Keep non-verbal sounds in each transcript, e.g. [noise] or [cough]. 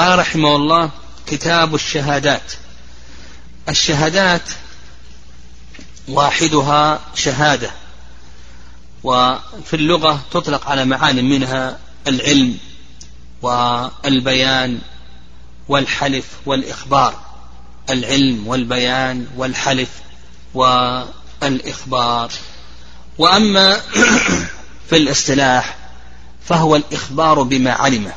قال رحمه الله كتاب الشهادات. الشهادات واحدها شهادة وفي اللغة تطلق على معان منها العلم والبيان والحلف والإخبار. العلم والبيان والحلف والإخبار. وأما [coughs] في الاصطلاح فهو الإخبار بما علمه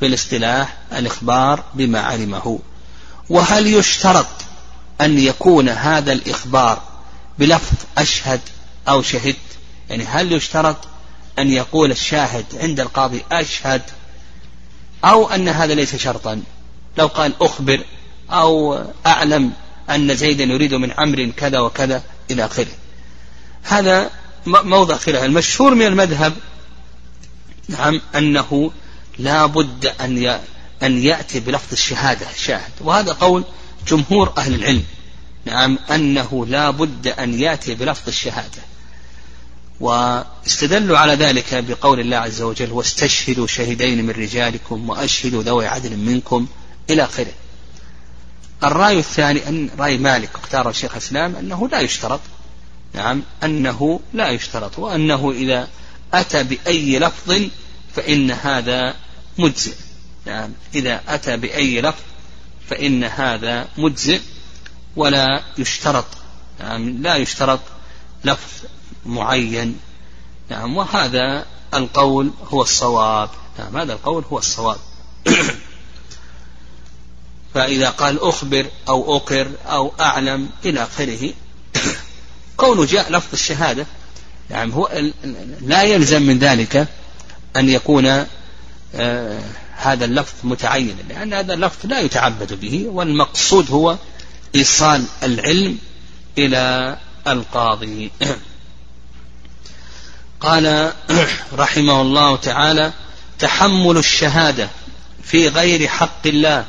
في الاصطلاح الإخبار بما علمه. وهل يشترط أن يكون هذا الإخبار بلفظ أشهد أو شهدت يعني هل يشترط أن يقول الشاهد عند القاضي أشهد أو أن هذا ليس شرطا؟ لو قال أخبر أو أعلم أن زيدا يريد من عمرو كذا وكذا إلى آخره. هذا موضع خلاف. المشهور من المذهب نعم أنه لا بد أن أن يأتي بلفظ الشهادة شاهد. وهذا قول جمهور أهل العلم. نعم أنه لا بد أن يأتي بلفظ الشهادة. واستدلوا على ذلك بقول الله عز وجل واستشهدوا شهدين من رجالكم وأشهدوا ذوي عدل منكم إلى آخره. الرأي الثاني أن رأي مالك اختار الشيخ الإسلام أنه لا يشترط. نعم أنه لا يشترط. وأنه إذا أتى بأي لفظ فإن هذا مجزئ. نعم. إذا أتى بأي لفظ فإن هذا مجزئ ولا يشترط. نعم. لا يشترط لفظ معين. نعم. وهذا القول هو الصواب. نعم. هذا القول هو الصواب. [coughs] فإذا قال أخبر أو أقر أو أعلم إلى آخره. [coughs] كونه جاء لفظ الشهادة. نعم. هو لا يلزم من ذلك أن يكون هذا اللفظ متعينا لأن هذا اللفظ لا يتعبد به والمقصود هو إيصال العلم إلى القاضي. [coughs] قال [coughs] رحمه الله تعالى تحمل الشهادة في غير حق الله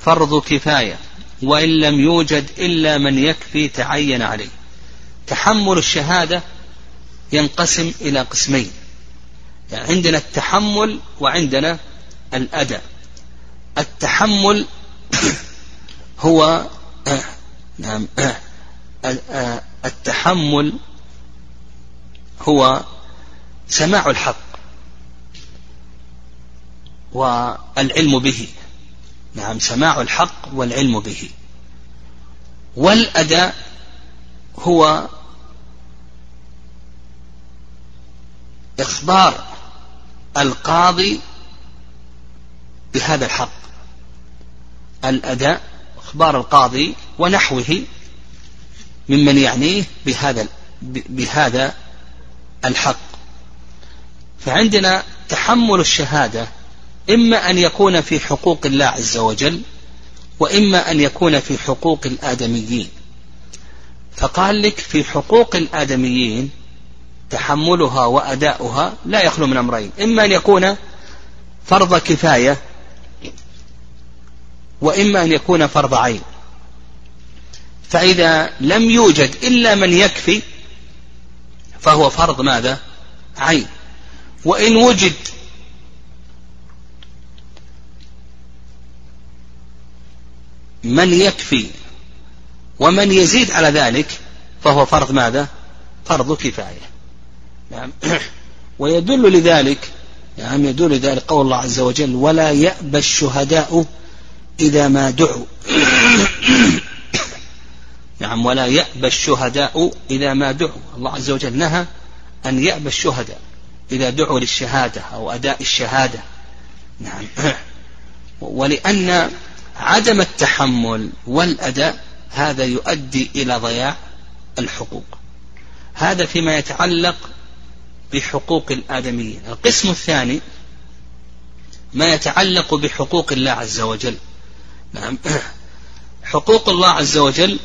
فرض كفاية وإن لم يوجد إلا من يكفي تعين عليه. تحمل الشهادة ينقسم إلى قسمين عندنا التحمل وعندنا الأداء. التحمل هو نعم التحمل هو سماع الحق والعلم به. نعم سماع الحق والعلم به. والأداء هو إخبار القاضي بهذا الحق. الأداء إخبار القاضي ونحوه ممن يعنيه بهذا بهذا الحق. فعندنا تحمل الشهادة إما أن يكون في حقوق الله عز وجل وإما أن يكون في حقوق الآدميين. فقال لك في حقوق الآدميين تحملها وأداؤها لا يخلو من أمرين. إما أن يكون فرض كفاية وإما أن يكون فرض عين. فإذا لم يوجد إلا من يكفي فهو فرض ماذا؟ عين. وإن وجد من يكفي ومن يزيد على ذلك فهو فرض ماذا؟ فرض كفاية. نعم. [coughs] ويدل لذلك نعم يدل لذلك قول الله عز وجل ولا يأبى الشهداء إذا ما دعوا. [coughs] نعم ولا يأبى الشهداء إذا ما دعوا. الله عز وجل نهى أن يأبى الشهداء إذا دعوا للشهادة أو أداء الشهادة. نعم. [coughs] ولأن عدم التحمل والأداء هذا يؤدي إلى ضياع الحقوق. هذا فيما يتعلق بحقوق الآدميين القسم الثاني ما يتعلق بحقوق الله عز وجل. نعم. [clears throat] حقوق الله عز وجل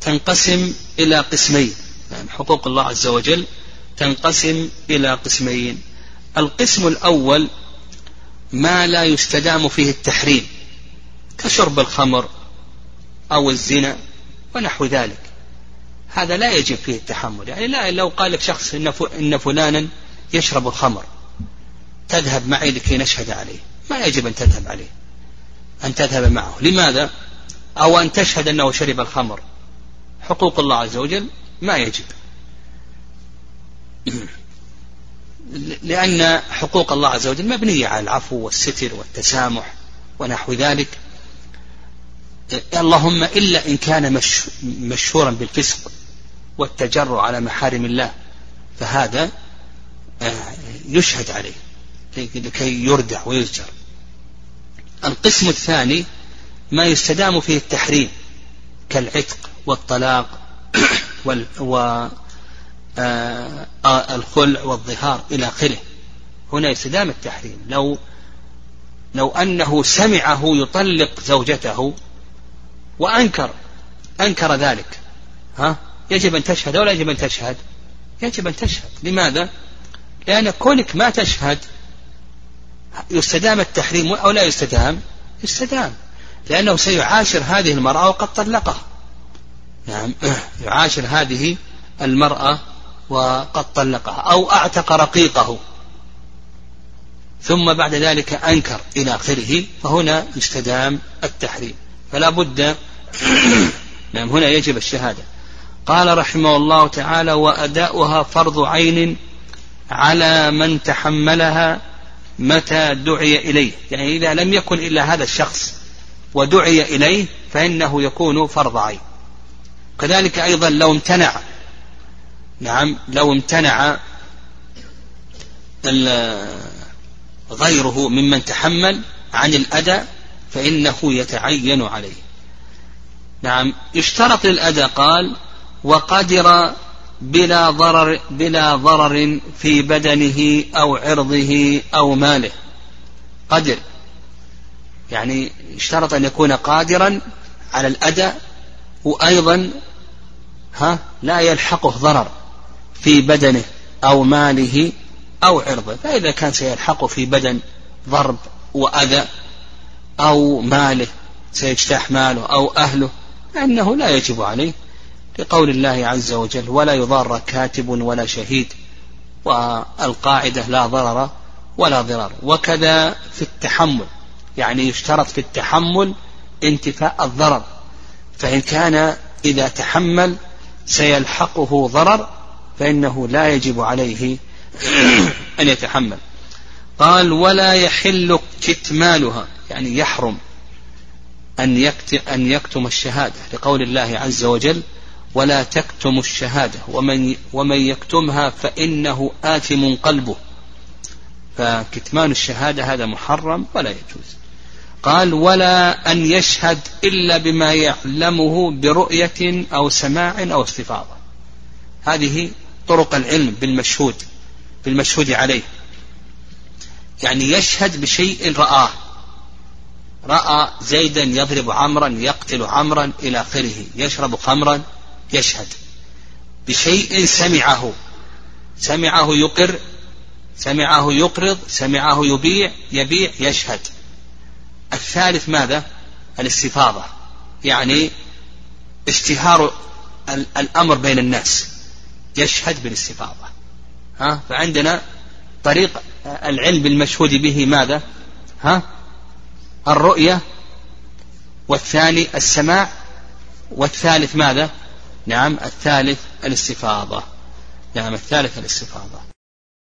تنقسم إلى قسمين. نعم. حقوق الله عز وجل تنقسم إلى قسمين. القسم الأول ما لا يستدام فيه التحريم كشرب الخمر أو الزنا ونحو ذلك. هذا لا يجب فيه التحمل. يعني لا لو قال لك شخص إن, إن فلانا يشرب الخمر تذهب معي لكي نشهد عليه. ما يجب أن تذهب عليه أن تذهب معه. لماذا؟ أو أن تشهد أنه شرب الخمر. حقوق الله عز وجل ما يجب. [clears throat] لأن حقوق الله عز وجل مبنية على العفو والستر والتسامح ونحو ذلك. اللهم إلا إن كان مشهورا بالفسق والتجرع على محارم الله فهذا آه، يشهد عليه لكي يردع ويزجر. القسم الثاني ما يستدام فيه التحريم كالعتق والطلاق [clears throat] والخلع آه، والظهار إلى آخره. هنا يستدام التحريم. لو لو أنه سمعه يطلق زوجته وأنكر أنكر ذلك ها؟ يجب أن تشهد ولا يجب أن تشهد؟ يجب أن تشهد. لماذا؟ لأن كونك ما تشهد يستدام التحريم أو لا يستدام؟ يستدام. لأنه سيعاشر هذه المرأة وقد طلقها. نعم. [clears throat] يعاشر هذه المرأة وقد طلقها أو أعتق رقيقه. ثم بعد ذلك أنكر إلى آخره فهنا يستدام التحريم. فلا بد [clears throat] نعم هنا يجب الشهادة. قال رحمه الله تعالى وأداؤها فرض عين على من تحملها متى دعي إليه. يعني إذا لم يكن إلا هذا الشخص ودعي إليه فإنه يكون فرض عين. كذلك أيضا لو امتنع نعم لو امتنع غيره ممن تحمل عن الأداء فإنه يتعين عليه. نعم يشترط للأداء قال وقدر بلا ضرر بلا ضرر في بدنه أو عرضه أو ماله. قدر. يعني اشترط أن يكون قادرا على الأداء وأيضا ها لا يلحقه ضرر في بدنه أو ماله أو عرضه. فإذا كان سيلحقه في بدن ضرب وأذى أو ماله سيجتاح ماله أو أهله فإنه لا يجب عليه لقول الله عز وجل ولا يضار كاتب ولا شهيد والقاعدة لا ضرر ولا ضرر وكذا في التحمل يعني يشترط في التحمل انتفاء الضرر. فإن كان إذا تحمل سيلحقه ضرر فإنه لا يجب عليه [clears throat] أن يتحمل. قال ولا يحل كتمالها يعني يحرم أن يكتم الشهادة لقول الله عز وجل ولا تكتم الشهادة ومن, ومن يكتمها فإنه آثم قلبه. فكتمان الشهادة هذا محرم ولا يجوز. قال ولا أن يشهد إلا بما يعلمه برؤية أو سماع أو استفاضة. هذه طرق العلم بالمشهود بالمشهود عليه. يعني يشهد بشيء رآه. رأى زيدا يضرب عمرا يقتل عمرا إلى آخره يشرب خمرا يشهد بشيء سمعه. سمعه يقر سمعه يقرض سمعه يبيع يبيع يشهد. الثالث ماذا؟ الاستفاضة. يعني اشتهار الأمر بين الناس. يشهد بالاستفاضة. ها؟ فعندنا طريق العلم المشهود به ماذا؟ ها؟ الرؤية والثاني السماع والثالث ماذا؟ نعم الثالث الاستفاضة. نعم الثالث الاستفاضة.